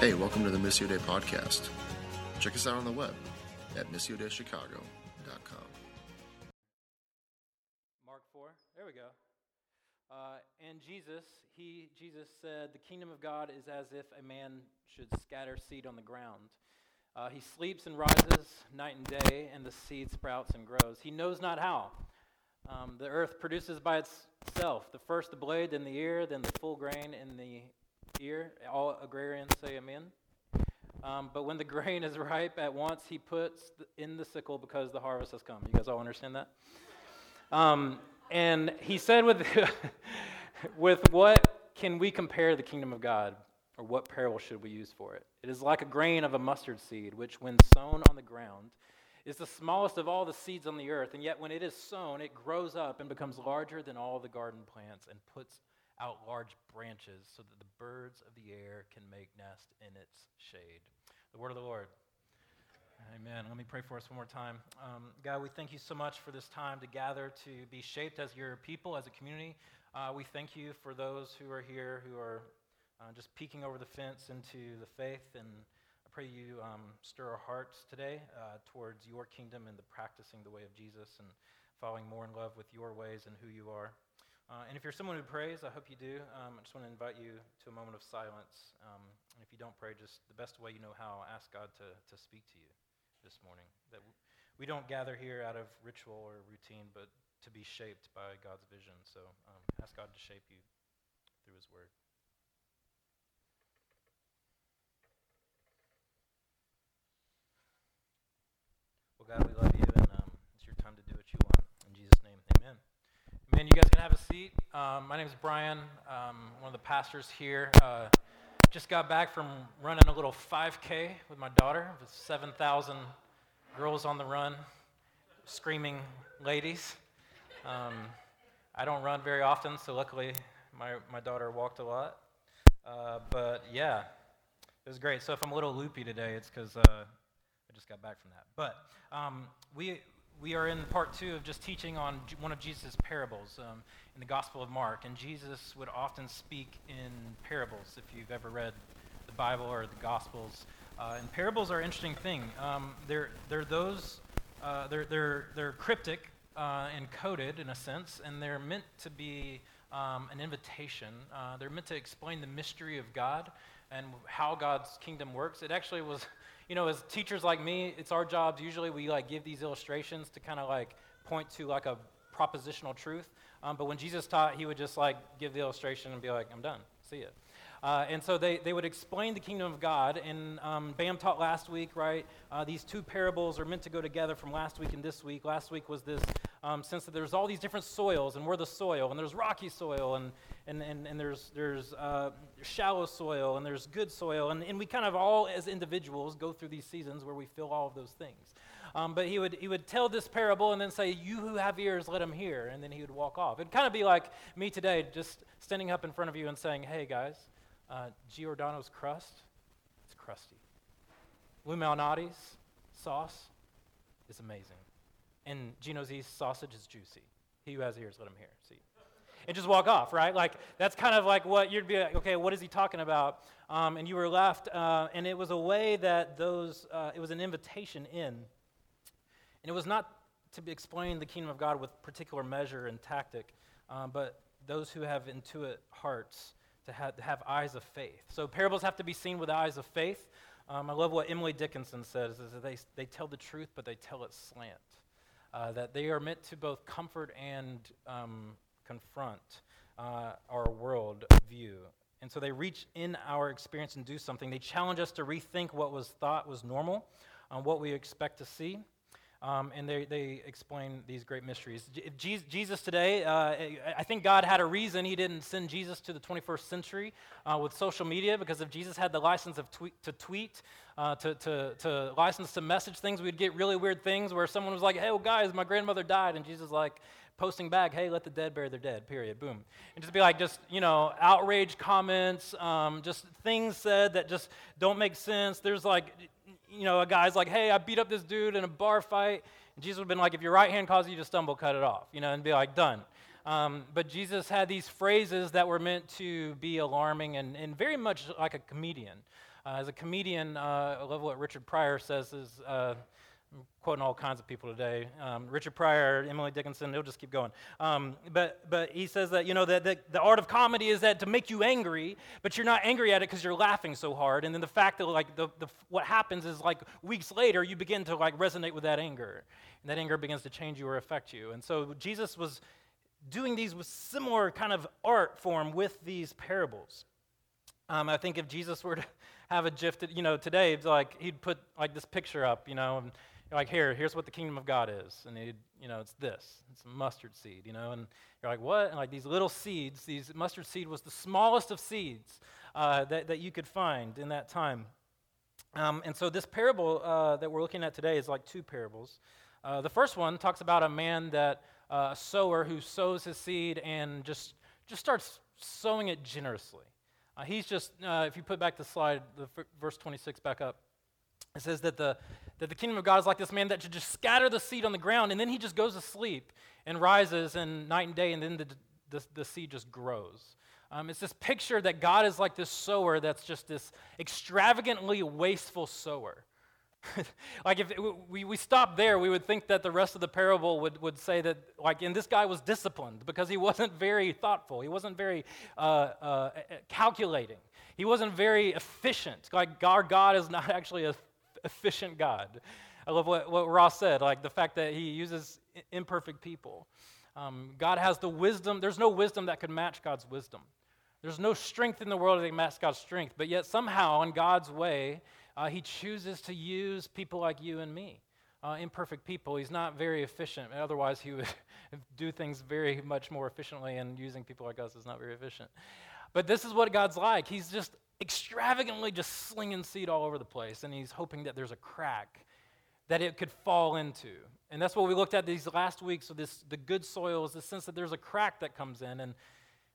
Hey, welcome to the Missio Dei podcast. Check us out on the web at missiodeichicago.com. Mark 4. There we go. Uh, and Jesus, he, Jesus said, The kingdom of God is as if a man should scatter seed on the ground. Uh, he sleeps and rises night and day, and the seed sprouts and grows. He knows not how. Um, the earth produces by itself the first the blade, then the ear, then the full grain in the ear. All agrarians say amen. Um, but when the grain is ripe, at once he puts in the sickle because the harvest has come. You guys all understand that? Um, and he said, with, with what can we compare the kingdom of God? Or what parable should we use for it? It is like a grain of a mustard seed, which, when sown on the ground, is the smallest of all the seeds on the earth. And yet, when it is sown, it grows up and becomes larger than all the garden plants and puts out large branches so that the birds of the air can make nest in its shade. The word of the Lord. Amen. Let me pray for us one more time. Um, God, we thank you so much for this time to gather to be shaped as your people, as a community. Uh, we thank you for those who are here who are uh, just peeking over the fence into the faith. And I pray you um, stir our hearts today uh, towards your kingdom and the practicing the way of Jesus and falling more in love with your ways and who you are. Uh, and if you're someone who prays, I hope you do. Um, I just want to invite you to a moment of silence. Um, and if you don't pray, just the best way you know how, ask God to, to speak to you this morning. That we don't gather here out of ritual or routine, but to be shaped by God's vision. So um, ask God to shape you through His Word. Well, God, we love you, and um, it's your time to do what you want. In Jesus' name, amen. Amen. You guys can have a seat. Um, my name is Brian, um, one of the pastors here. Uh, just got back from running a little 5K with my daughter, with 7,000 girls on the run, screaming ladies. Um, I don't run very often, so luckily my, my daughter walked a lot. Uh, but yeah, it was great. So if I'm a little loopy today, it's because uh, I just got back from that. But um, we, we are in part two of just teaching on one of Jesus' parables um, in the Gospel of Mark. And Jesus would often speak in parables, if you've ever read the Bible or the Gospels. Uh, and parables are an interesting thing. Um, they're, they're those, uh, they're, they're, they're cryptic uh, and coded in a sense, and they're meant to be um, an invitation. Uh, they're meant to explain the mystery of God and how God's kingdom works. It actually was you know, as teachers like me, it's our jobs. Usually we like give these illustrations to kind of like point to like a propositional truth. Um, but when Jesus taught, he would just like give the illustration and be like, I'm done. See it. Uh, and so they, they would explain the kingdom of God. And um, Bam taught last week, right? Uh, these two parables are meant to go together from last week and this week. Last week was this um, sense that there's all these different soils, and we're the soil, and there's rocky soil, and, and, and, and there's, there's uh, shallow soil, and there's good soil. And, and we kind of all, as individuals, go through these seasons where we feel all of those things. Um, but he would, he would tell this parable and then say, You who have ears, let him hear. And then he would walk off. It'd kind of be like me today, just standing up in front of you and saying, Hey, guys, uh, Giordano's crust, it's crusty. Lou Malnati's sauce is amazing. And Gino's East sausage is juicy. He who has ears, let him hear. See? And just walk off, right? Like, that's kind of like what you'd be like, okay, what is he talking about? Um, and you were left, uh, and it was a way that those, uh, it was an invitation in. And it was not to explain the kingdom of God with particular measure and tactic, um, but those who have intuit hearts to have, to have eyes of faith. So parables have to be seen with eyes of faith. Um, I love what Emily Dickinson says, is that they, they tell the truth, but they tell it slant. Uh, that they are meant to both comfort and um, confront uh, our world view. And so they reach in our experience and do something. They challenge us to rethink what was thought was normal, uh, what we expect to see. Um, and they, they explain these great mysteries. J- Jesus today, uh, I think God had a reason he didn't send Jesus to the 21st century uh, with social media because if Jesus had the license of tweet, to tweet, uh, to, to, to license to message things, we'd get really weird things where someone was like, hey, well, guys, my grandmother died. And Jesus like, posting back, hey, let the dead bury their dead, period, boom. And just be like, just, you know, outrage comments, um, just things said that just don't make sense. There's like, you know, a guy's like, hey, I beat up this dude in a bar fight. And Jesus would have been like, if your right hand causes you to stumble, cut it off, you know, and be like, done. Um, but Jesus had these phrases that were meant to be alarming and, and very much like a comedian. Uh, as a comedian, uh, I love what Richard Pryor says is, uh, I'm quoting all kinds of people today. Um, Richard Pryor, Emily Dickinson, they'll just keep going. Um, but, but he says that, you know, that, that the art of comedy is that to make you angry, but you're not angry at it because you're laughing so hard. And then the fact that, like, the, the, what happens is, like, weeks later, you begin to, like, resonate with that anger. And that anger begins to change you or affect you. And so Jesus was doing these with similar kind of art form with these parables. Um, I think if Jesus were to have a GIF, you know, today, like he'd put like this picture up, you know, and like here, here's what the kingdom of God is, and he'd, you know, it's this, it's mustard seed, you know, and you're like, what? And like these little seeds, these mustard seed was the smallest of seeds uh, that that you could find in that time. Um, and so this parable uh, that we're looking at today is like two parables. Uh, the first one talks about a man that uh, a sower who sows his seed and just just starts sowing it generously. Uh, he's just, uh, if you put back the slide, the f- verse 26 back up, it says that the, that the kingdom of God is like this man that should just scatter the seed on the ground, and then he just goes to sleep and rises and night and day, and then the, the, the seed just grows. Um, it's this picture that God is like this sower that's just this extravagantly wasteful sower. like if we, we stop there, we would think that the rest of the parable would, would say that, like, and this guy was disciplined because he wasn't very thoughtful. He wasn't very uh, uh, calculating. He wasn't very efficient. Like, our God is not actually an efficient God. I love what, what Ross said, like the fact that he uses imperfect people. Um, God has the wisdom. There's no wisdom that could match God's wisdom. There's no strength in the world that can match God's strength. But yet, somehow, in God's way, uh, he chooses to use people like you and me, uh, imperfect people. He's not very efficient. Otherwise, he would do things very much more efficiently, and using people like us is not very efficient. But this is what God's like. He's just extravagantly just slinging seed all over the place, and he's hoping that there's a crack that it could fall into. And that's what we looked at these last weeks. So this the good soil is the sense that there's a crack that comes in, and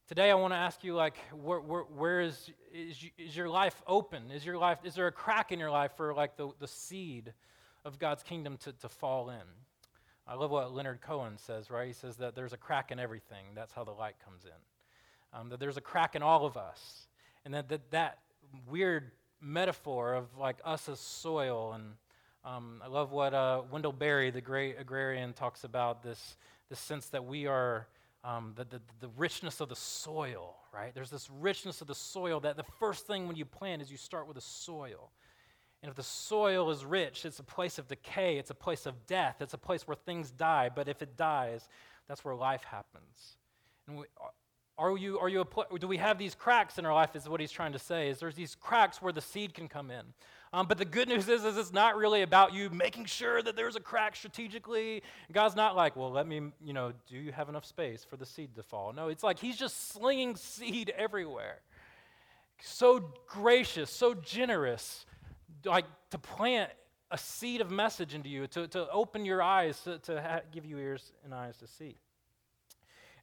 Today, I want to ask you, like, where, where, where is, is, is your life open? Is your life, is there a crack in your life for, like, the, the seed of God's kingdom to, to fall in? I love what Leonard Cohen says, right? He says that there's a crack in everything. That's how the light comes in. Um, that there's a crack in all of us. And that, that, that weird metaphor of, like, us as soil. And um, I love what uh, Wendell Berry, the great agrarian, talks about this, this sense that we are um, the, the, the richness of the soil, right? There's this richness of the soil that the first thing when you plant is you start with the soil. And if the soil is rich, it's a place of decay, it's a place of death, it's a place where things die. But if it dies, that's where life happens. And we, are you, are you a, do we have these cracks in our life? Is what he's trying to say. Is there's these cracks where the seed can come in. Um, but the good news is, is it's not really about you making sure that there's a crack strategically. God's not like, well, let me, you know, do you have enough space for the seed to fall? No, it's like he's just slinging seed everywhere. So gracious, so generous, like to plant a seed of message into you, to, to open your eyes, to, to ha- give you ears and eyes to see.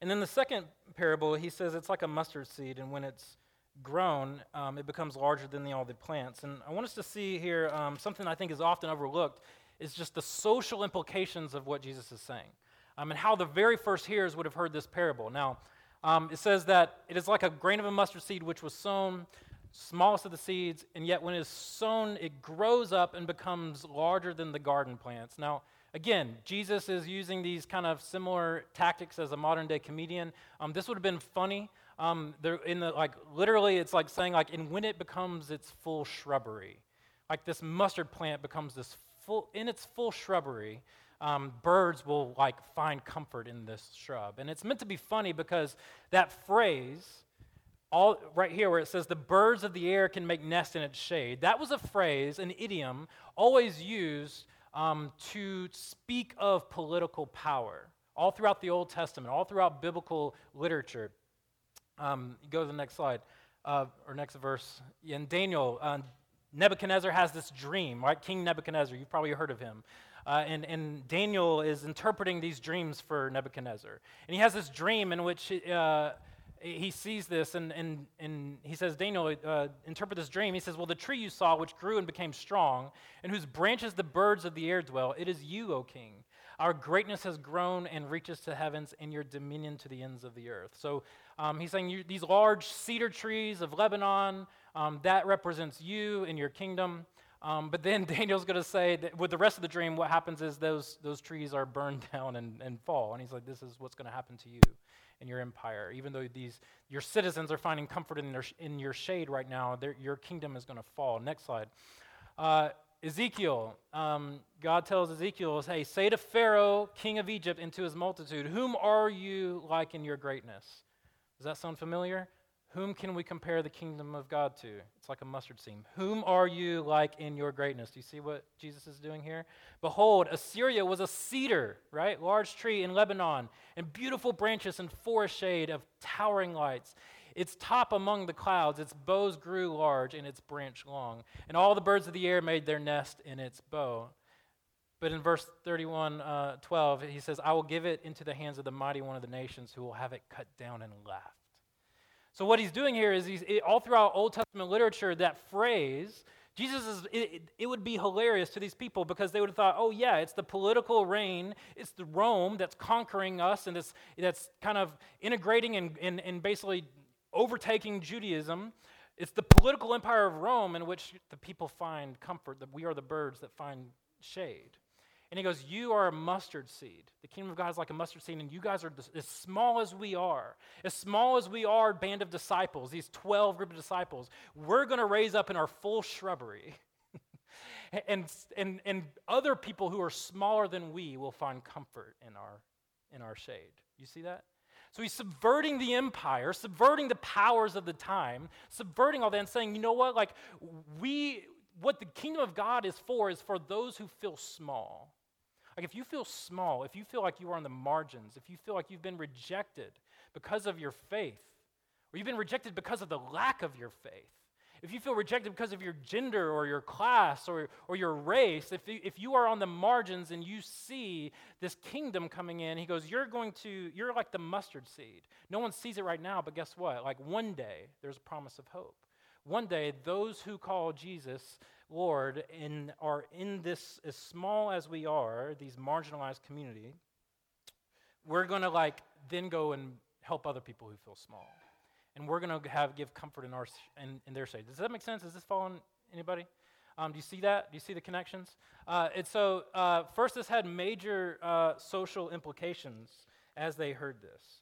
And then the second parable, he says it's like a mustard seed, and when it's grown, um, it becomes larger than the, all the plants. And I want us to see here um, something I think is often overlooked is just the social implications of what Jesus is saying um, and how the very first hearers would have heard this parable. Now, um, it says that it is like a grain of a mustard seed which was sown, smallest of the seeds, and yet when it is sown, it grows up and becomes larger than the garden plants. Now, Again, Jesus is using these kind of similar tactics as a modern day comedian. Um, this would have been funny um, in the like literally it's like saying like and when it becomes its full shrubbery like this mustard plant becomes this full in its full shrubbery um, birds will like find comfort in this shrub and it's meant to be funny because that phrase all right here where it says the birds of the air can make nests in its shade that was a phrase an idiom always used um, to speak of political power all throughout the old testament all throughout biblical literature um, go to the next slide, uh, or next verse. In Daniel, uh, Nebuchadnezzar has this dream, right? King Nebuchadnezzar, you've probably heard of him. Uh, and, and, Daniel is interpreting these dreams for Nebuchadnezzar. And he has this dream in which uh, he sees this, and, and, and he says, Daniel, uh, interpret this dream. He says, Well, the tree you saw, which grew and became strong, and whose branches the birds of the air dwell, it is you, O king. Our greatness has grown and reaches to heavens, and your dominion to the ends of the earth. So um, he's saying you, these large cedar trees of Lebanon, Um, that represents you and your kingdom. Um, but then Daniel's going to say that with the rest of the dream, what happens is those, those trees are burned down and, and fall. And he's like, this is what's going to happen to you and your empire. Even though these, your citizens are finding comfort in, their, in your shade right now, your kingdom is going to fall. Next slide. Uh, Ezekiel, um, God tells Ezekiel, hey, say to Pharaoh, king of Egypt, and to his multitude, whom are you like in your greatness? Does that sound familiar? Whom can we compare the kingdom of God to? It's like a mustard seed. Whom are you like in your greatness? Do you see what Jesus is doing here? Behold, Assyria was a cedar, right? Large tree in Lebanon, and beautiful branches and forest shade of towering lights. Its top among the clouds, its boughs grew large, and its branch long. And all the birds of the air made their nest in its bough. But in verse 31, uh, 12, he says, I will give it into the hands of the mighty one of the nations who will have it cut down and left. So, what he's doing here is he's it, all throughout Old Testament literature, that phrase, Jesus is, it, it, would be hilarious to these people because they would have thought, oh, yeah, it's the political reign, it's the Rome that's conquering us and that's, that's kind of integrating and, and, and basically overtaking Judaism. It's the political empire of Rome in which the people find comfort, that we are the birds that find shade. And he goes, You are a mustard seed. The kingdom of God is like a mustard seed, and you guys are as small as we are. As small as we are, band of disciples, these 12 group of disciples, we're going to raise up in our full shrubbery. and, and, and other people who are smaller than we will find comfort in our, in our shade. You see that? So he's subverting the empire, subverting the powers of the time, subverting all that, and saying, you know what? Like, we, what the kingdom of God is for is for those who feel small. Like if you feel small, if you feel like you are on the margins, if you feel like you've been rejected because of your faith, or you've been rejected because of the lack of your faith, if you feel rejected because of your gender or your class or, or your race, if, if you are on the margins and you see this kingdom coming in, he goes, You're going to, you're like the mustard seed. No one sees it right now, but guess what? Like one day, there's a promise of hope. One day, those who call Jesus Lord and are in this, as small as we are, these marginalized community, we're going to like then go and help other people who feel small. And we're going to have give comfort in, our, in, in their state. Does that make sense? Is this following anybody? Um, do you see that? Do you see the connections? Uh, and so, uh, first, this had major uh, social implications as they heard this.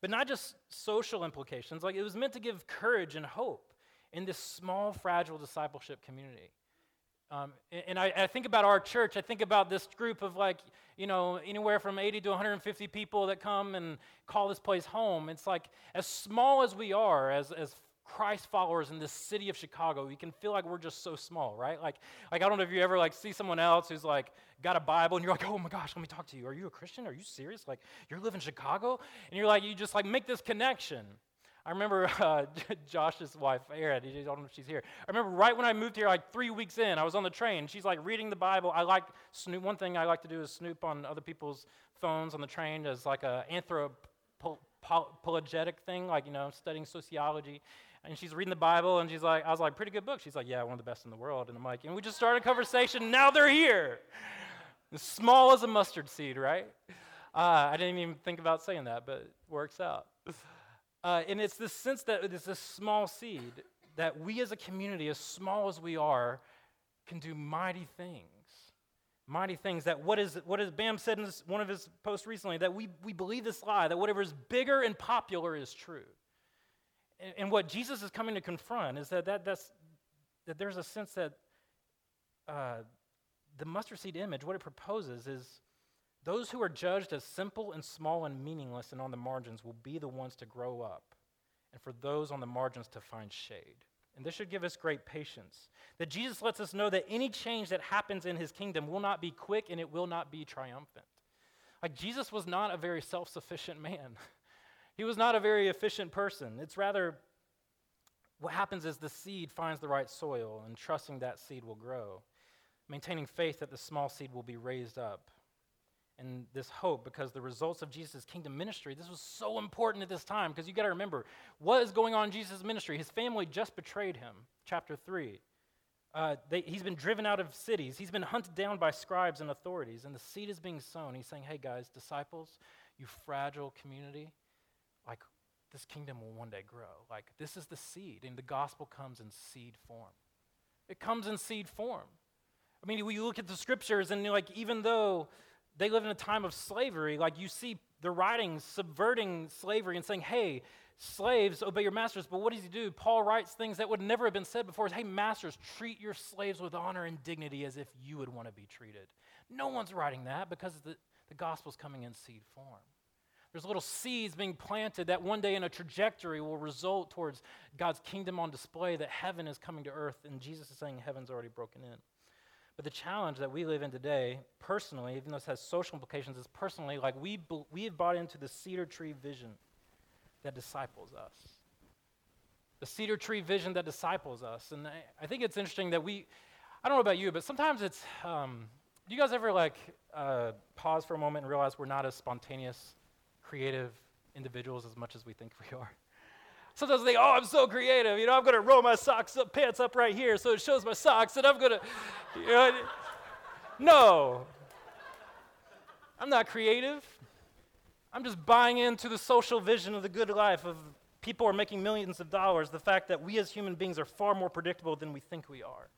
But not just social implications, like it was meant to give courage and hope in this small, fragile discipleship community. Um, and I, I, think about our church. I think about this group of like, you know, anywhere from 80 to 150 people that come and call this place home. It's like, as small as we are, as, as Christ followers in this city of Chicago, we can feel like we're just so small, right? Like, like I don't know if you ever like see someone else who's like got a Bible and you're like, oh my gosh, let me talk to you. Are you a Christian? Are you serious? Like, you live in Chicago? And you're like, you just like make this connection. I remember uh, Josh's wife, Erin, I don't know if she's here. I remember right when I moved here, like three weeks in, I was on the train. She's like reading the Bible. I like snoop. One thing I like to do is snoop on other people's phones on the train as like a anthropologetic thing, like, you know, studying sociology. And she's reading the Bible, and she's like, I was like, pretty good book. She's like, yeah, one of the best in the world. And I'm like, and we just started a conversation. Now they're here. Small as a mustard seed, right? Uh, I didn't even think about saying that, but it works out. Uh, and it's this sense that it's this small seed that we as a community, as small as we are, can do mighty things. Mighty things that what is what is Bam said in this, one of his posts recently that we, we believe this lie that whatever is bigger and popular is true. And, and what Jesus is coming to confront is that, that, that's, that there's a sense that uh, the mustard seed image, what it proposes is those who are judged as simple and small and meaningless and on the margins will be the ones to grow up, and for those on the margins to find shade. And this should give us great patience. That Jesus lets us know that any change that happens in his kingdom will not be quick and it will not be triumphant. Like Jesus was not a very self sufficient man, he was not a very efficient person. It's rather what happens is the seed finds the right soil and trusting that seed will grow, maintaining faith that the small seed will be raised up and this hope because the results of Jesus' kingdom ministry, this was so important at this time because you got to remember what is going on in Jesus' ministry. His family just betrayed him, chapter 3. Uh, they, he's been driven out of cities. He's been hunted down by scribes and authorities, and the seed is being sown. He's saying, Hey, guys, disciples, you fragile community, like, this kingdom will one day grow. Like, this is the seed, and the gospel comes in seed form. It comes in seed form. I mean, we look at the scriptures, and like, even though they live in a time of slavery, like, you see the writings subverting slavery and saying, hey, slaves, obey your masters. But what does he do? Paul writes things that would never have been said before. Hey, masters, treat your slaves with honor and dignity as if you would want to be treated. No one's writing that because the, the gospel's coming in seed form. There's little seeds being planted that one day in a trajectory will result towards God's kingdom on display, that heaven is coming to earth, and Jesus is saying heaven's already broken in. But the challenge that we live in today, personally, even though this has social implications, is personally like we, we have bought into the cedar tree vision that disciples us. The cedar tree vision that disciples us. And I, I think it's interesting that we, I don't know about you, but sometimes it's, um, do you guys ever like uh, pause for a moment and realize we're not as spontaneous creative individuals as much as we think we are. Sometimes they think, oh, I'm so creative. You know, I'm going to roll my socks up, pants up right here so it shows my socks, and I'm going to, you know. No. I'm not creative. I'm just buying into the social vision of the good life of people are making millions of dollars, the fact that we as human beings are far more predictable than we think we are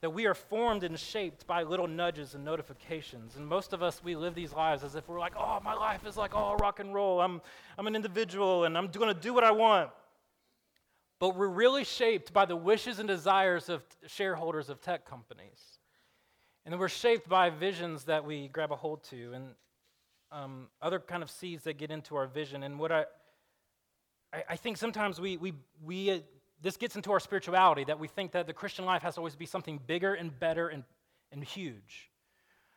that we are formed and shaped by little nudges and notifications. And most of us, we live these lives as if we're like, oh, my life is like all rock and roll. I'm, I'm an individual and I'm going to do what I want. But we're really shaped by the wishes and desires of shareholders of tech companies. And we're shaped by visions that we grab a hold to and um, other kind of seeds that get into our vision. And what I, I, I think sometimes we, we, we this gets into our spirituality that we think that the Christian life has to always be something bigger and better and, and huge.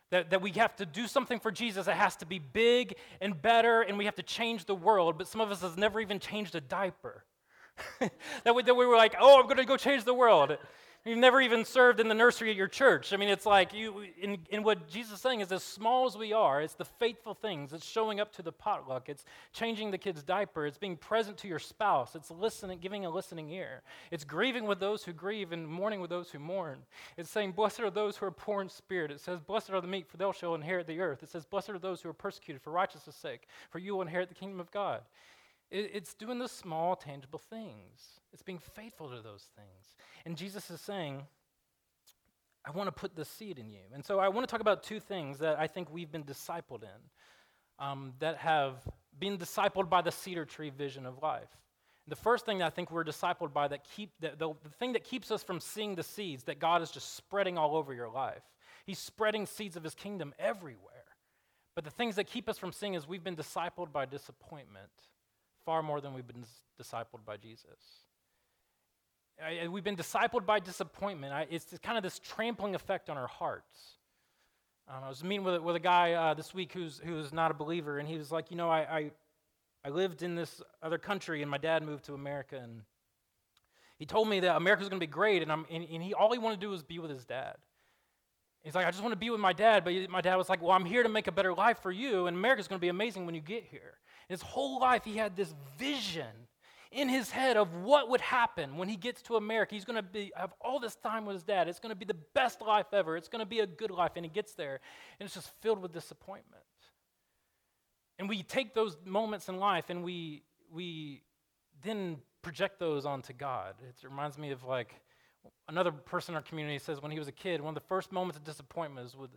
That, that we have to do something for Jesus that has to be big and better, and we have to change the world, but some of us has never even changed a diaper. that, we, that we were like, oh, I'm going to go change the world. You've never even served in the nursery at your church. I mean, it's like you, in, in what Jesus is saying is as small as we are, it's the faithful things. It's showing up to the potluck. It's changing the kid's diaper. It's being present to your spouse. It's listening, giving a listening ear. It's grieving with those who grieve and mourning with those who mourn. It's saying, Blessed are those who are poor in spirit. It says, Blessed are the meek, for they shall inherit the earth. It says, Blessed are those who are persecuted for righteousness' sake, for you will inherit the kingdom of God. It, it's doing the small, tangible things. It's being faithful to those things. And Jesus is saying, I want to put the seed in you. And so I want to talk about two things that I think we've been discipled in, um, that have been discipled by the cedar tree vision of life. The first thing that I think we're discipled by that keep the, the, the thing that keeps us from seeing the seeds that God is just spreading all over your life. He's spreading seeds of his kingdom everywhere. But the things that keep us from seeing is we've been discipled by disappointment far more than we've been discipled by Jesus. I, we've been discipled by disappointment. I, it's kind of this trampling effect on our hearts. Um, I was meeting with, with a guy uh, this week who's, who's not a believer, and he was like, You know, I, I, I lived in this other country, and my dad moved to America, and he told me that America America's going to be great, and, I'm, and, and he, all he wanted to do was be with his dad. He's like, I just want to be with my dad. But my dad was like, Well, I'm here to make a better life for you, and America's going to be amazing when you get here. His whole life, he had this vision in his head of what would happen when he gets to America. He's going to have all this time with his dad. It's going to be the best life ever. It's going to be a good life. And he gets there, and it's just filled with disappointment. And we take those moments in life and we we then project those onto God. It reminds me of like another person in our community says when he was a kid, one of the first moments of disappointment was with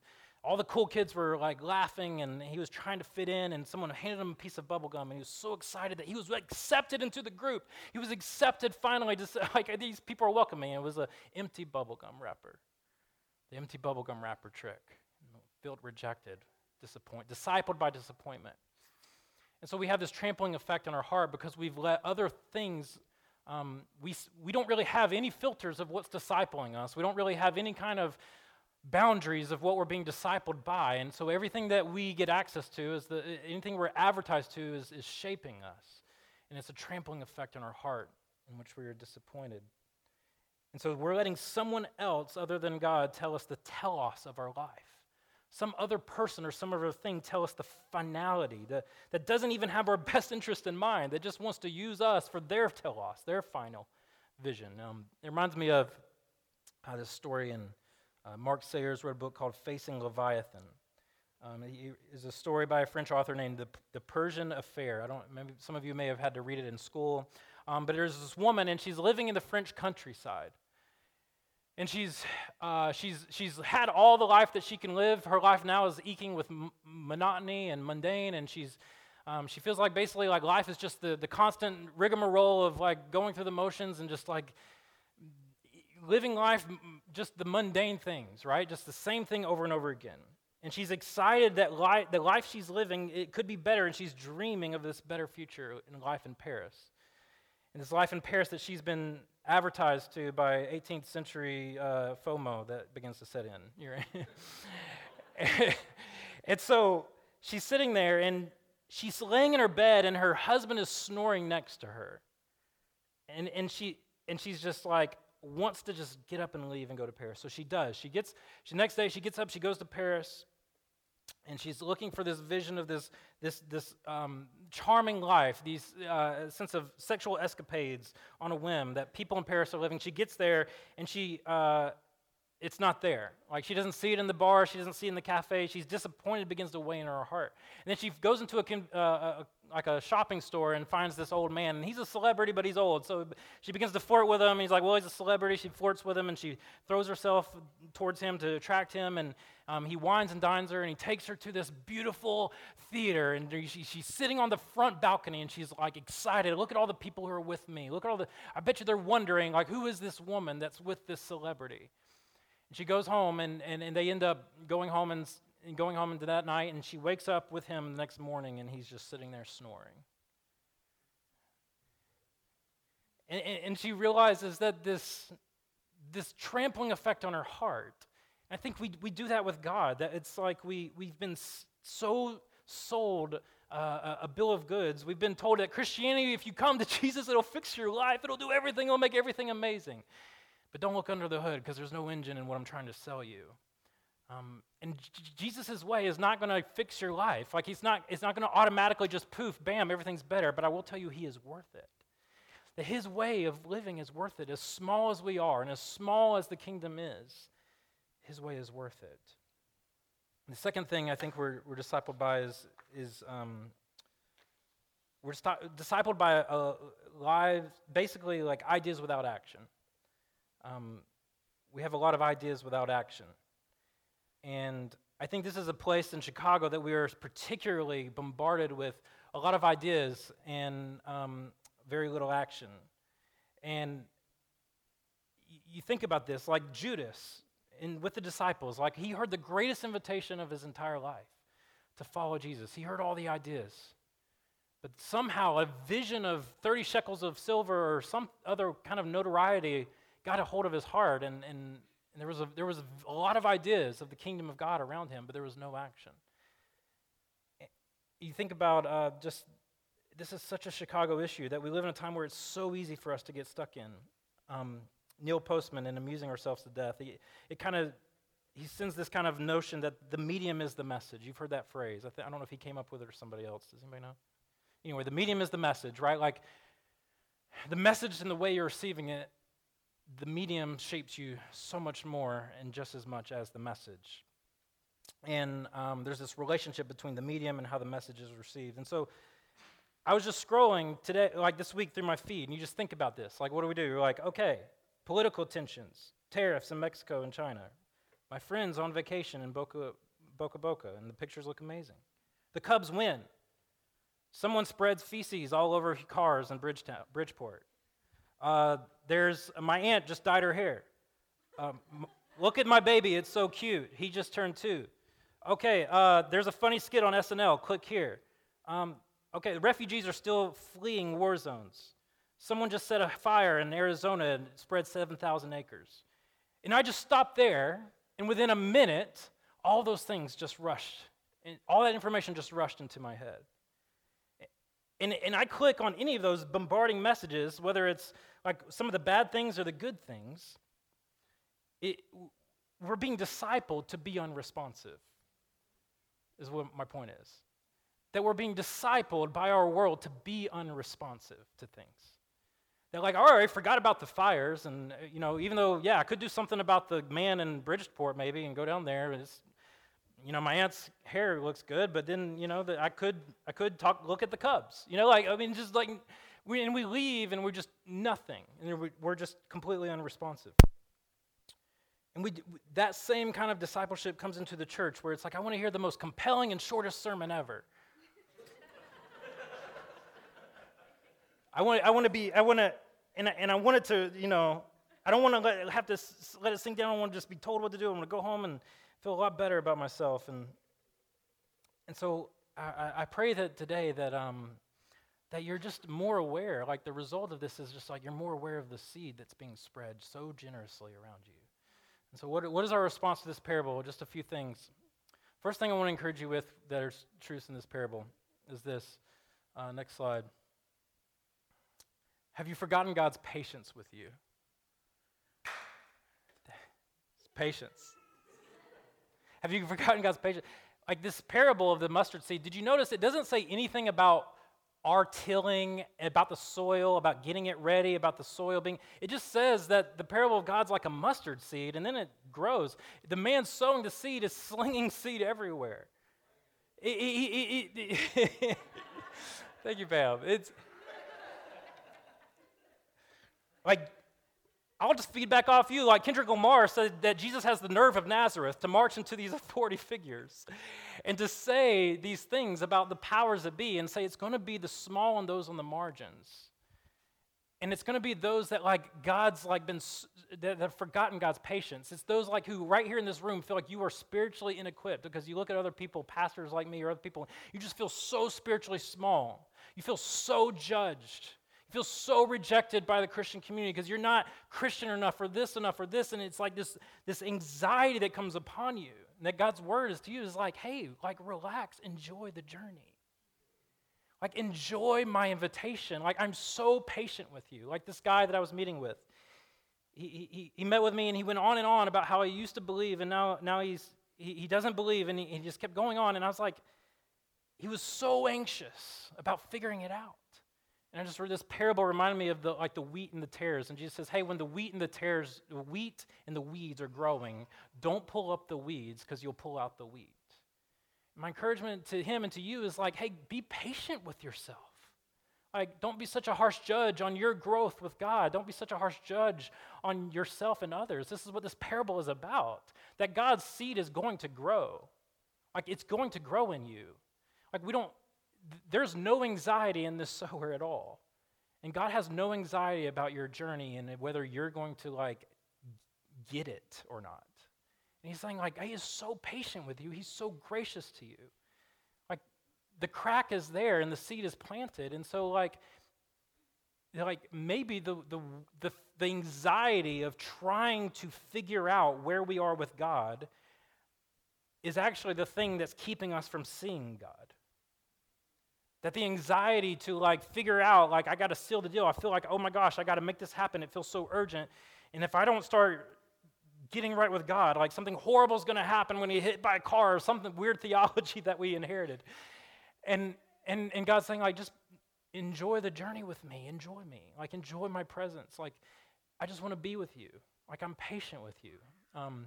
all the cool kids were like laughing and he was trying to fit in and someone handed him a piece of bubble gum and he was so excited that he was accepted into the group. He was accepted finally just like these people are welcoming. It was an empty bubble gum wrapper. The empty bubble gum wrapper trick. Felt rejected disappointed discipled by disappointment. And so we have this trampling effect on our heart because we've let other things um, we, we don't really have any filters of what's discipling us. We don't really have any kind of boundaries of what we're being discipled by. And so everything that we get access to is the anything we're advertised to is, is shaping us. And it's a trampling effect on our heart in which we are disappointed. And so we're letting someone else other than God tell us the telos of our life. Some other person or some other thing tell us the finality the, that doesn't even have our best interest in mind, that just wants to use us for their telos, their final vision. Um, it reminds me of uh, this story in uh, Mark Sayers wrote a book called Facing Leviathan. Um, it is a story by a French author named the, the Parisian Affair. I don't. Maybe some of you may have had to read it in school. Um, but there's this woman, and she's living in the French countryside. And she's, uh, she's, she's had all the life that she can live. Her life now is eking with m- monotony and mundane, and she's, um, she feels like basically like life is just the, the constant rigmarole of like going through the motions and just like living life, just the mundane things, right? Just the same thing over and over again. And she's excited that life, the life she's living, it could be better, and she's dreaming of this better future in life in Paris. And this life in Paris that she's been advertised to by 18th century uh, FOMO that begins to set in. and so she's sitting there, and she's laying in her bed, and her husband is snoring next to her. And, and, she, and she's just like, wants to just get up and leave and go to Paris. So she does. She gets, she, next day, she gets up, she goes to Paris, and she's looking for this vision of this, this, this um, charming life, these uh, sense of sexual escapades on a whim that people in Paris are living. She gets there, and she, uh, it's not there. Like she doesn't see it in the bar, she doesn't see it in the cafe. She's disappointed, begins to weigh in her heart. And then she goes into a, uh, a, like a shopping store and finds this old man. And he's a celebrity, but he's old. So she begins to flirt with him. He's like, well, he's a celebrity. She flirts with him, and she throws herself towards him to attract him. And um, he wines and dines her, and he takes her to this beautiful theater. And she, she's sitting on the front balcony, and she's like excited. Look at all the people who are with me. Look at all the. I bet you they're wondering, like, who is this woman that's with this celebrity? And she goes home, and, and, and they end up going home and, and going home into that night, and she wakes up with him the next morning, and he's just sitting there snoring. And, and, and she realizes that this, this trampling effect on her heart, I think we, we do that with God, that it's like we, we've been so sold uh, a bill of goods. We've been told that Christianity, if you come to Jesus, it'll fix your life, it'll do everything, it'll make everything amazing. But don't look under the hood because there's no engine in what I'm trying to sell you. Um, and Jesus' way is not going to fix your life. Like he's not, it's not going to automatically just poof, bam, everything's better. But I will tell you, he is worth it. That his way of living is worth it. As small as we are and as small as the kingdom is, his way is worth it. And the second thing I think we're, we're discipled by is, is um, we're discipled by a, a live, basically like ideas without action um, we have a lot of ideas without action. And I think this is a place in Chicago that we are particularly bombarded with a lot of ideas and um, very little action. And you think about this, like Judas in, with the disciples, like he heard the greatest invitation of his entire life to follow Jesus. He heard all the ideas. But somehow a vision of 30 shekels of silver or some other kind of notoriety got a hold of his heart, and, and, and there, was a, there was a lot of ideas of the kingdom of God around him, but there was no action. You think about uh, just this is such a Chicago issue that we live in a time where it's so easy for us to get stuck in. Um, Neil Postman, in Amusing Ourselves to Death, he, it kind of he sends this kind of notion that the medium is the message. You've heard that phrase. I, th- I don't know if he came up with it or somebody else. Does anybody know? Anyway, the medium is the message, right? Like the message and the way you're receiving it the medium shapes you so much more and just as much as the message. And um, there's this relationship between the medium and how the message is received. And so I was just scrolling today, like this week, through my feed, and you just think about this. Like, what do we do? You're like, okay, political tensions, tariffs in Mexico and China. My friends on vacation in Boca Boca, Boca and the pictures look amazing. The Cubs win. Someone spreads feces all over cars in Bridgetown, Bridgeport. Uh, there's my aunt just dyed her hair. Um, look at my baby, it's so cute. He just turned two. Okay, uh, there's a funny skit on SNL. Click here. Um, okay, the refugees are still fleeing war zones. Someone just set a fire in Arizona and spread 7,000 acres. And I just stopped there, and within a minute, all those things just rushed. And all that information just rushed into my head. And, and I click on any of those bombarding messages, whether it's like some of the bad things or the good things, it, we're being discipled to be unresponsive, is what my point is. That we're being discipled by our world to be unresponsive to things. They're like, all right, I forgot about the fires. And, uh, you know, even though, yeah, I could do something about the man in Bridgeport maybe and go down there. It's, you know, my aunt's hair looks good, but then, you know, that I could, I could talk, look at the Cubs. You know, like, I mean, just like, we, and we leave and we're just nothing. And we're just completely unresponsive. And we, that same kind of discipleship comes into the church where it's like, I want to hear the most compelling and shortest sermon ever. I want, I want to be, I want to, and I, and I want it to, you know, I don't want to have to let it sink down. I want to just be told what to do. I want to go home and feel a lot better about myself. And, and so I, I pray that today that, um, that you're just more aware. Like the result of this is just like you're more aware of the seed that's being spread so generously around you. And so, what, what is our response to this parable? Just a few things. First thing I want to encourage you with that are truths in this parable is this. Uh, next slide. Have you forgotten God's patience with you? patience. Have you forgotten God's patience? Like this parable of the mustard seed, did you notice it doesn't say anything about our tilling, about the soil, about getting it ready, about the soil being. It just says that the parable of God's like a mustard seed, and then it grows. The man sowing the seed is slinging seed everywhere. It, it, it, Thank you, Pam. It's like I'll just feedback off you. Like Kendrick Lamar said that Jesus has the nerve of Nazareth to march into these authority figures and to say these things about the powers that be and say it's going to be the small and those on the margins. And it's going to be those that like God's like been that have forgotten God's patience. It's those like who right here in this room feel like you are spiritually inequipped because you look at other people, pastors like me or other people, you just feel so spiritually small. You feel so judged. You feel so rejected by the Christian community because you're not Christian enough or this enough or this. And it's like this, this anxiety that comes upon you. And that God's word is to you is like, hey, like relax, enjoy the journey. Like enjoy my invitation. Like I'm so patient with you. Like this guy that I was meeting with. He, he, he met with me and he went on and on about how he used to believe and now, now he's, he, he doesn't believe and he, he just kept going on. And I was like, he was so anxious about figuring it out. And I just read this parable reminded me of the like the wheat and the tares. And Jesus says, Hey, when the wheat and the tares, the wheat and the weeds are growing, don't pull up the weeds because you'll pull out the wheat. My encouragement to him and to you is like, hey, be patient with yourself. Like, don't be such a harsh judge on your growth with God. Don't be such a harsh judge on yourself and others. This is what this parable is about. That God's seed is going to grow. Like, it's going to grow in you. Like, we don't there's no anxiety in this sower at all. And God has no anxiety about your journey and whether you're going to like get it or not. And he's saying, like, he is so patient with you. He's so gracious to you. Like, the crack is there and the seed is planted. And so, like, like maybe the, the, the, the anxiety of trying to figure out where we are with God is actually the thing that's keeping us from seeing God. That the anxiety to like figure out, like, I got to seal the deal. I feel like, oh my gosh, I got to make this happen. It feels so urgent. And if I don't start getting right with God, like something horrible is going to happen when you hit by a car or something weird theology that we inherited. And, and, and God's saying, like, just enjoy the journey with me. Enjoy me. Like, enjoy my presence. Like, I just want to be with you. Like, I'm patient with you. Um,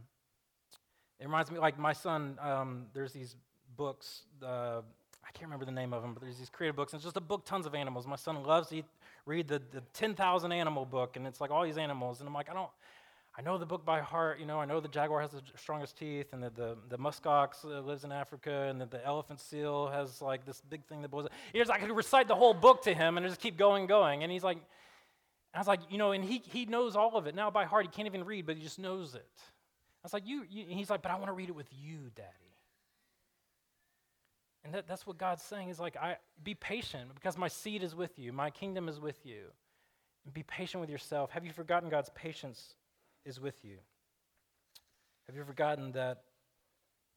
it reminds me, like, my son, um, there's these books, uh, I can't remember the name of them, but there's these creative books. And it's just a book, tons of animals. My son loves to eat, read the, the 10,000 animal book, and it's like all these animals. And I'm like, I don't, I know the book by heart. You know, I know the jaguar has the strongest teeth, and that the, the muskox uh, lives in Africa, and that the elephant seal has like this big thing that blows up. Here's, I could recite the whole book to him and just keep going, going. And he's like, I was like, you know, and he, he knows all of it now by heart. He can't even read, but he just knows it. I was like, you, you he's like, but I want to read it with you, Daddy. And that, that's what God's saying is like, I, be patient because my seed is with you, my kingdom is with you. And be patient with yourself. Have you forgotten God's patience is with you? Have you forgotten that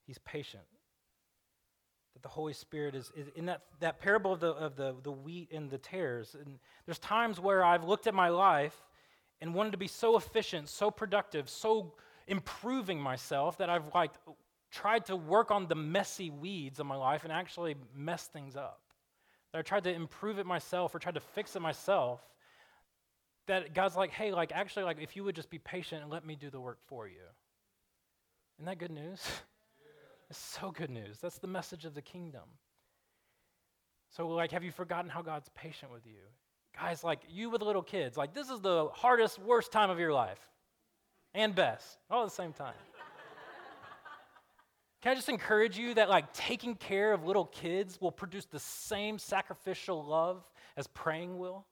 He's patient? That the Holy Spirit is, is in that, that parable of, the, of the, the wheat and the tares. And there's times where I've looked at my life and wanted to be so efficient, so productive, so improving myself that I've like tried to work on the messy weeds of my life and actually mess things up. That I tried to improve it myself or tried to fix it myself. That God's like, hey, like actually, like if you would just be patient and let me do the work for you. Isn't that good news? It's so good news. That's the message of the kingdom. So, like, have you forgotten how God's patient with you? Guys, like you with little kids, like, this is the hardest, worst time of your life and best all at the same time. Can I just encourage you that, like, taking care of little kids will produce the same sacrificial love as praying will?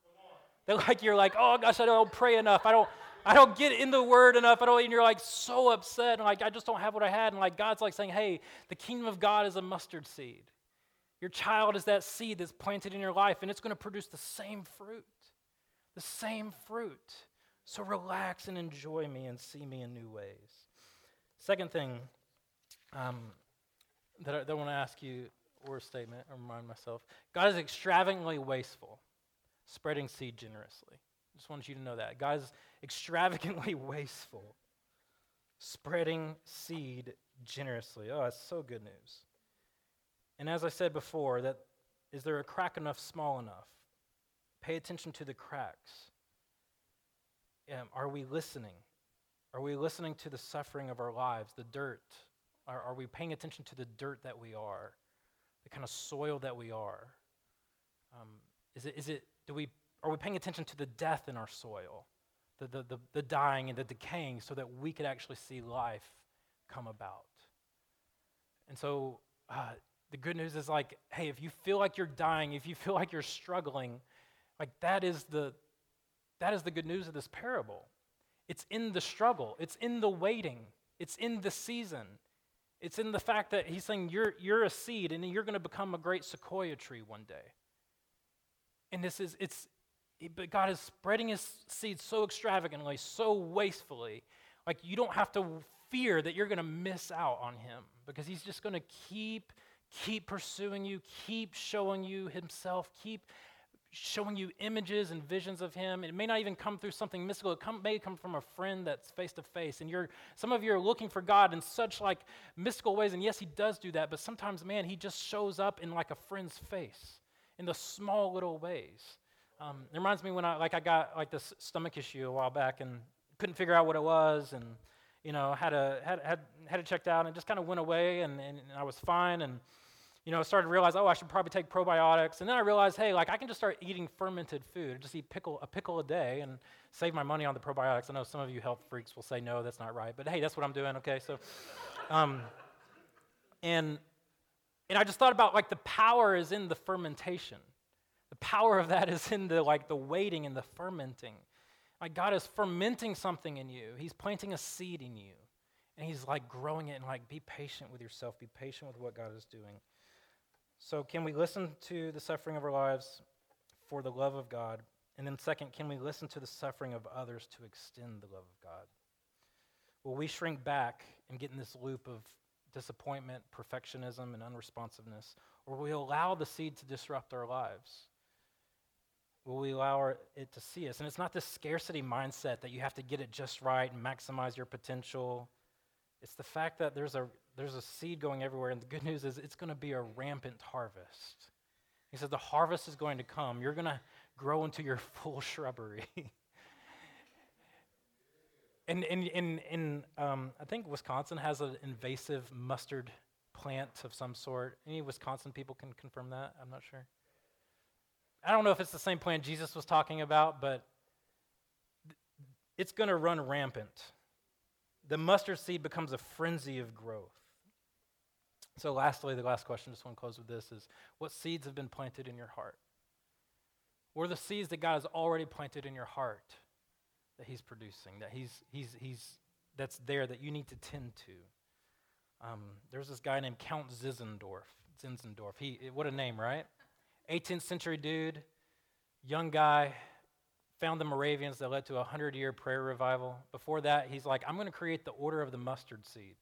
That, like, you're like, oh gosh, I don't pray enough. I don't, I don't get in the word enough. I don't, and you're like so upset, and like, I just don't have what I had. And like, God's like saying, hey, the kingdom of God is a mustard seed. Your child is that seed that's planted in your life, and it's going to produce the same fruit. The same fruit. So relax and enjoy me and see me in new ways. Second thing um, that, I, that I want to ask you, or a statement, or remind myself God is extravagantly wasteful, spreading seed generously. Just want you to know that. God is extravagantly wasteful, spreading seed generously. Oh, that's so good news. And as I said before, that is there a crack enough small enough? Pay attention to the cracks. Um, are we listening? Are we listening to the suffering of our lives, the dirt? Are, are we paying attention to the dirt that we are, the kind of soil that we are? Um, is it, is it, do we, are we paying attention to the death in our soil, the, the, the, the dying and the decaying, so that we could actually see life come about? And so, uh, the good news is like, hey, if you feel like you're dying, if you feel like you're struggling, like that is the that is the good news of this parable. It's in the struggle, it's in the waiting, it's in the season. It's in the fact that he's saying you're, you're a seed and you're going to become a great sequoia tree one day. And this is, it's, but God is spreading his seed so extravagantly, so wastefully. Like you don't have to fear that you're going to miss out on him because he's just going to keep keep pursuing you, keep showing you himself, keep showing you images and visions of him. It may not even come through something mystical. It come, may come from a friend that's face to face. And you're some of you are looking for God in such like mystical ways. And yes, he does do that, but sometimes, man, he just shows up in like a friend's face in the small little ways. Um, it reminds me when I like I got like this stomach issue a while back and couldn't figure out what it was and you know had a had had had it checked out and it just kind of went away and, and I was fine and you know, started to realize, oh, I should probably take probiotics. And then I realized, hey, like I can just start eating fermented food, just eat pickle, a pickle a day and save my money on the probiotics. I know some of you health freaks will say, no, that's not right. But hey, that's what I'm doing, okay? So, um, and, and I just thought about like the power is in the fermentation. The power of that is in the like the waiting and the fermenting. Like God is fermenting something in you. He's planting a seed in you. And he's like growing it and like be patient with yourself. Be patient with what God is doing. So, can we listen to the suffering of our lives for the love of God? And then, second, can we listen to the suffering of others to extend the love of God? Will we shrink back and get in this loop of disappointment, perfectionism, and unresponsiveness? Or will we allow the seed to disrupt our lives? Will we allow it to see us? And it's not this scarcity mindset that you have to get it just right and maximize your potential. It's the fact that there's a, there's a seed going everywhere, and the good news is it's going to be a rampant harvest. He says the harvest is going to come. You're going to grow into your full shrubbery. and in, in, in um, I think Wisconsin has an invasive mustard plant of some sort. Any Wisconsin people can confirm that? I'm not sure. I don't know if it's the same plant Jesus was talking about, but it's going to run rampant the mustard seed becomes a frenzy of growth. So, lastly, the last question, just want to close with this is what seeds have been planted in your heart? What are the seeds that God has already planted in your heart that He's producing, that He's, he's, he's, that's there that you need to tend to? Um, there's this guy named Count Zinzendorf. Zinzendorf. He, what a name, right? 18th century dude, young guy, found the Moravians that led to a 100 year prayer revival. Before that, he's like, I'm going to create the order of the mustard seed.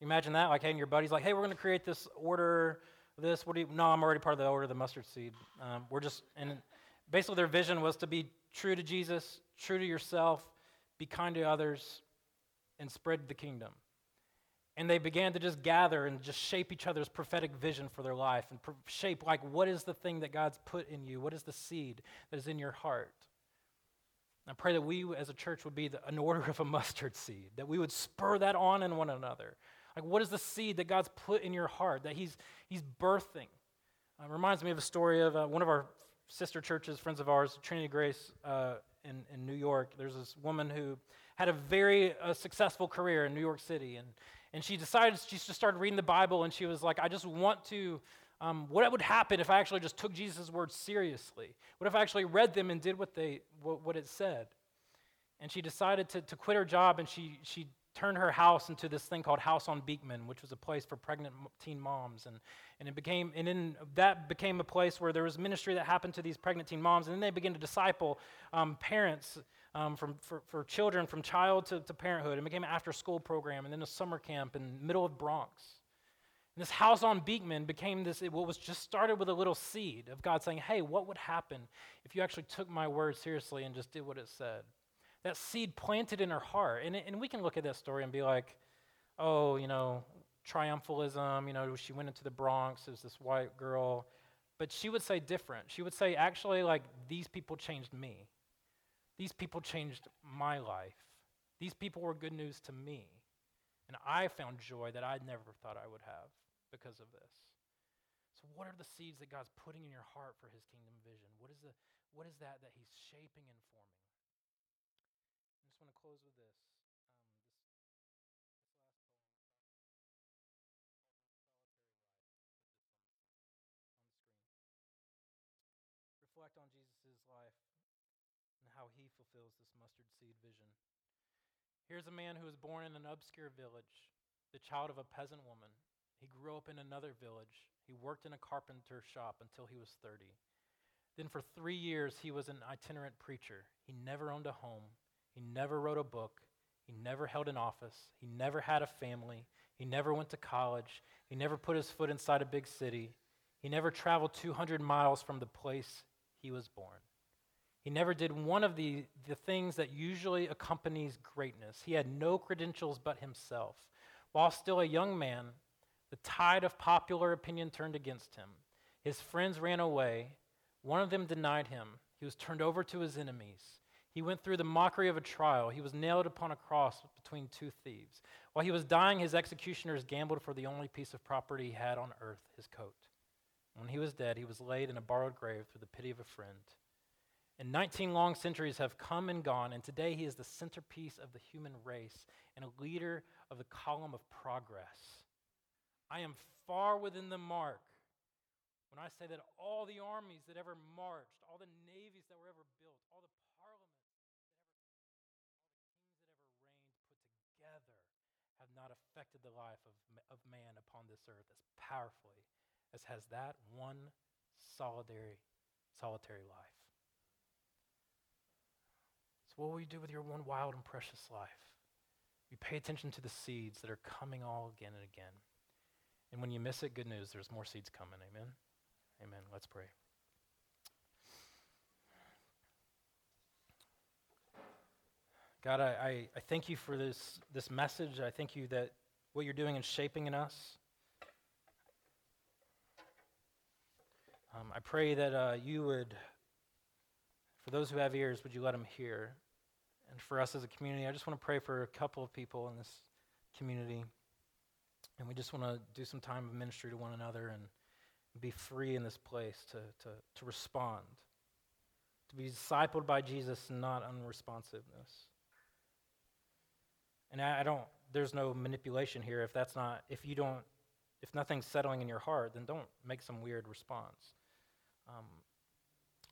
You imagine that? Like, hey, and your buddy's like, hey, we're going to create this order, this. What do you, no, I'm already part of the order of the mustard seed. Um, we're just, and basically their vision was to be true to Jesus, true to yourself, be kind to others, and spread the kingdom. And they began to just gather and just shape each other's prophetic vision for their life and shape, like, what is the thing that God's put in you? What is the seed that is in your heart? I pray that we as a church would be the, an order of a mustard seed, that we would spur that on in one another. Like, what is the seed that God's put in your heart that He's, he's birthing? Uh, reminds me of a story of uh, one of our sister churches, friends of ours, Trinity Grace uh, in, in New York. There's this woman who had a very uh, successful career in New York City. And, and she decided, she just started reading the Bible, and she was like, I just want to um, what would happen if I actually just took Jesus' words seriously? What if I actually read them and did what, they, what, what it said? And she decided to, to quit her job and she, she turned her house into this thing called House on Beekman, which was a place for pregnant teen moms. And, and it became, and then that became a place where there was ministry that happened to these pregnant teen moms. And then they began to disciple um, parents um, from, for, for children from child to, to parenthood. It became an after school program and then a summer camp in the middle of Bronx. And this house on Beekman became this, what was just started with a little seed of God saying, hey, what would happen if you actually took my word seriously and just did what it said? That seed planted in her heart. And, and we can look at that story and be like, oh, you know, triumphalism, you know, she went into the Bronx, as this white girl. But she would say different. She would say, actually, like, these people changed me. These people changed my life. These people were good news to me. And I found joy that I never thought I would have because of this. So, what are the seeds that God's putting in your heart for his kingdom vision? What is, the, what is that that he's shaping and forming? I just want to close with um, this. This last poem, reflect on Jesus' life and how he fulfills this mustard seed vision. Here's a man who was born in an obscure village, the child of a peasant woman. He grew up in another village. He worked in a carpenter shop until he was 30. Then, for three years, he was an itinerant preacher. He never owned a home. He never wrote a book. He never held an office. He never had a family. He never went to college. He never put his foot inside a big city. He never traveled 200 miles from the place he was born. He never did one of the, the things that usually accompanies greatness. He had no credentials but himself. While still a young man, the tide of popular opinion turned against him. His friends ran away. One of them denied him. He was turned over to his enemies. He went through the mockery of a trial. He was nailed upon a cross between two thieves. While he was dying, his executioners gambled for the only piece of property he had on earth his coat. When he was dead, he was laid in a borrowed grave through the pity of a friend. And 19 long centuries have come and gone, and today he is the centerpiece of the human race and a leader of the column of progress. I am far within the mark when I say that all the armies that ever marched, all the navies that were ever built, all the parliaments that ever, all the kings that ever reigned put together have not affected the life of, of man upon this earth as powerfully as has that one solitary, solitary life. So, what will you do with your one wild and precious life? You pay attention to the seeds that are coming all again and again. And when you miss it, good news, there's more seeds coming. Amen? Amen. Let's pray. God, I, I, thank you for this, this message. I thank you that what you're doing is shaping in us. Um, I pray that uh, you would, for those who have ears, would you let them hear? And for us as a community, I just want to pray for a couple of people in this community. And we just want to do some time of ministry to one another and be free in this place to, to, to respond, to be discipled by Jesus, not unresponsiveness. And I, I don't, there's no manipulation here. If that's not, if you don't, if nothing's settling in your heart, then don't make some weird response. Um,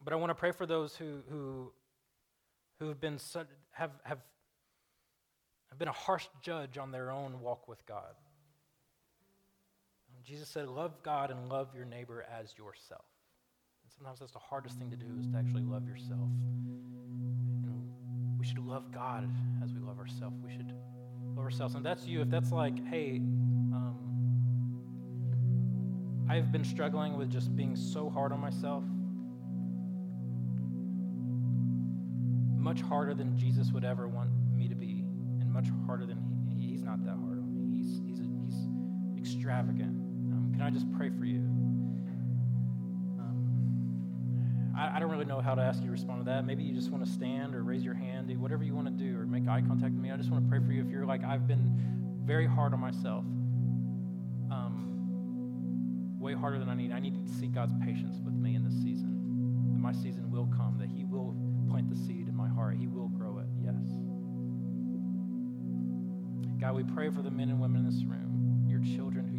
but I want to pray for those who, who, who have been, have, have, have been a harsh judge on their own walk with God. Jesus said, Love God and love your neighbor as yourself. And sometimes that's the hardest thing to do is to actually love yourself. we should love God as we love ourselves. We should love ourselves. And that's you. If that's like, hey, um, I've been struggling with just being so hard on myself, much harder than Jesus would ever want me to be, and much harder than he, he's not that hard on me. He's, he's, a, he's extravagant. Can I just pray for you? Um, I, I, don't really know how to ask you to respond to that. Maybe you just want to stand or raise your hand, whatever you want to do, or make eye contact with me. I just want to pray for you if you're like, I've been very hard on myself. um, way harder than I need. I need to seek God's patience with me in this season. That my season will come, that He will plant the seed in my heart, He will grow it, yes. God, we pray for the men and women in this room, your children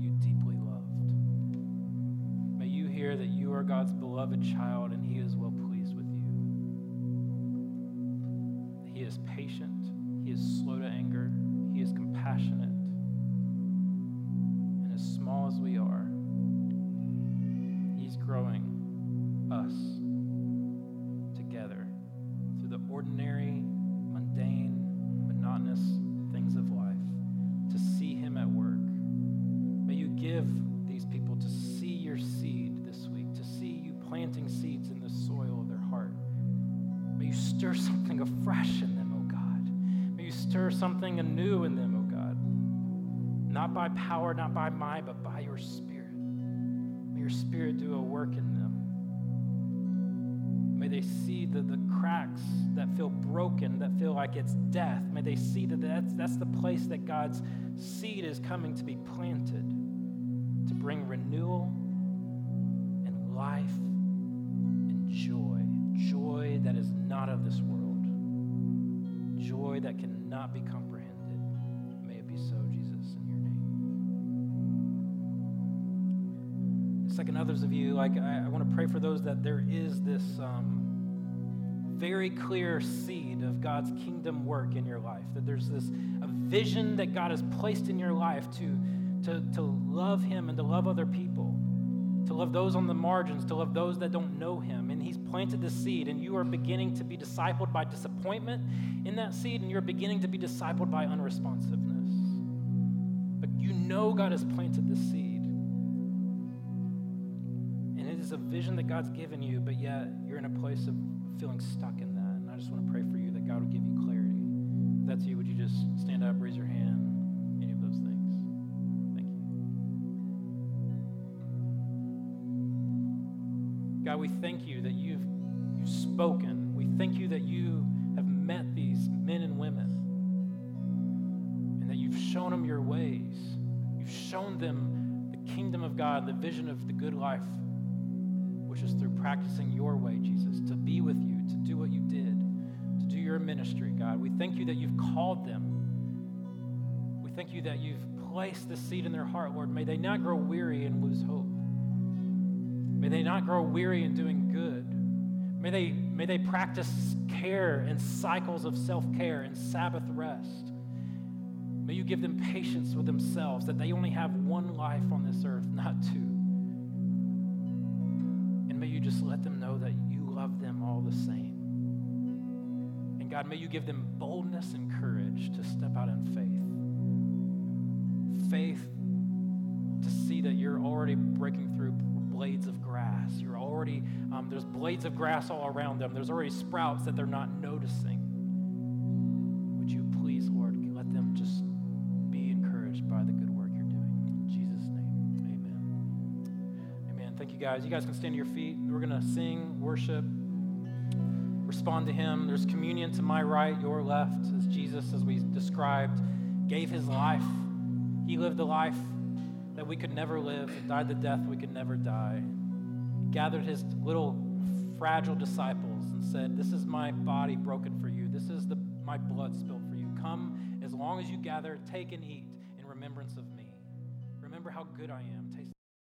that you are God's beloved child and He is well pleased with you. He is patient, He is slow to anger, He is compassionate. That's, that's the place that God's seed is coming to be planted to bring renewal and life and joy. Joy that is not of this world. Joy that cannot be comprehended. May it be so, Jesus, in your name. Second, others of you, like I, I want to pray for those that there is this um, very clear seed of God's kingdom work in your life. That there's this a vision that God has placed in your life to, to, to love Him and to love other people, to love those on the margins, to love those that don't know Him. And He's planted the seed, and you are beginning to be discipled by disappointment in that seed, and you're beginning to be discipled by unresponsiveness. But you know God has planted the seed. And it is a vision that God's given you, but yet you're in a place of feeling stuck in that. And I just want to pray for you that God will give that's you, would you just stand up, raise your hand, any of those things? Thank you. God, we thank you that you've, you've spoken. We thank you that you have met these men and women and that you've shown them your ways. You've shown them the kingdom of God, the vision of the good life, which is through practicing your way, Jesus, to be with you, to do what you did, your ministry, God. We thank you that you've called them. We thank you that you've placed the seed in their heart, Lord. May they not grow weary and lose hope. May they not grow weary in doing good. May they, may they practice care and cycles of self care and Sabbath rest. May you give them patience with themselves, that they only have one life on this earth, not two. And may you just let them know that you love them all the same. God, may you give them boldness and courage to step out in faith. Faith to see that you're already breaking through blades of grass. You're already, um, there's blades of grass all around them. There's already sprouts that they're not noticing. Would you please, Lord, let them just be encouraged by the good work you're doing. In Jesus' name, amen. Amen. Thank you guys. You guys can stand to your feet. We're going to sing, worship, respond to Him. There's communion to my right, your left, as Jesus, as we described, gave His life. He lived a life that we could never live, died the death we could never die. He gathered his little fragile disciples and said, This is my body broken for you. This is the, my blood spilled for you. Come as long as you gather, take and eat in remembrance of me. Remember how good I am. Taste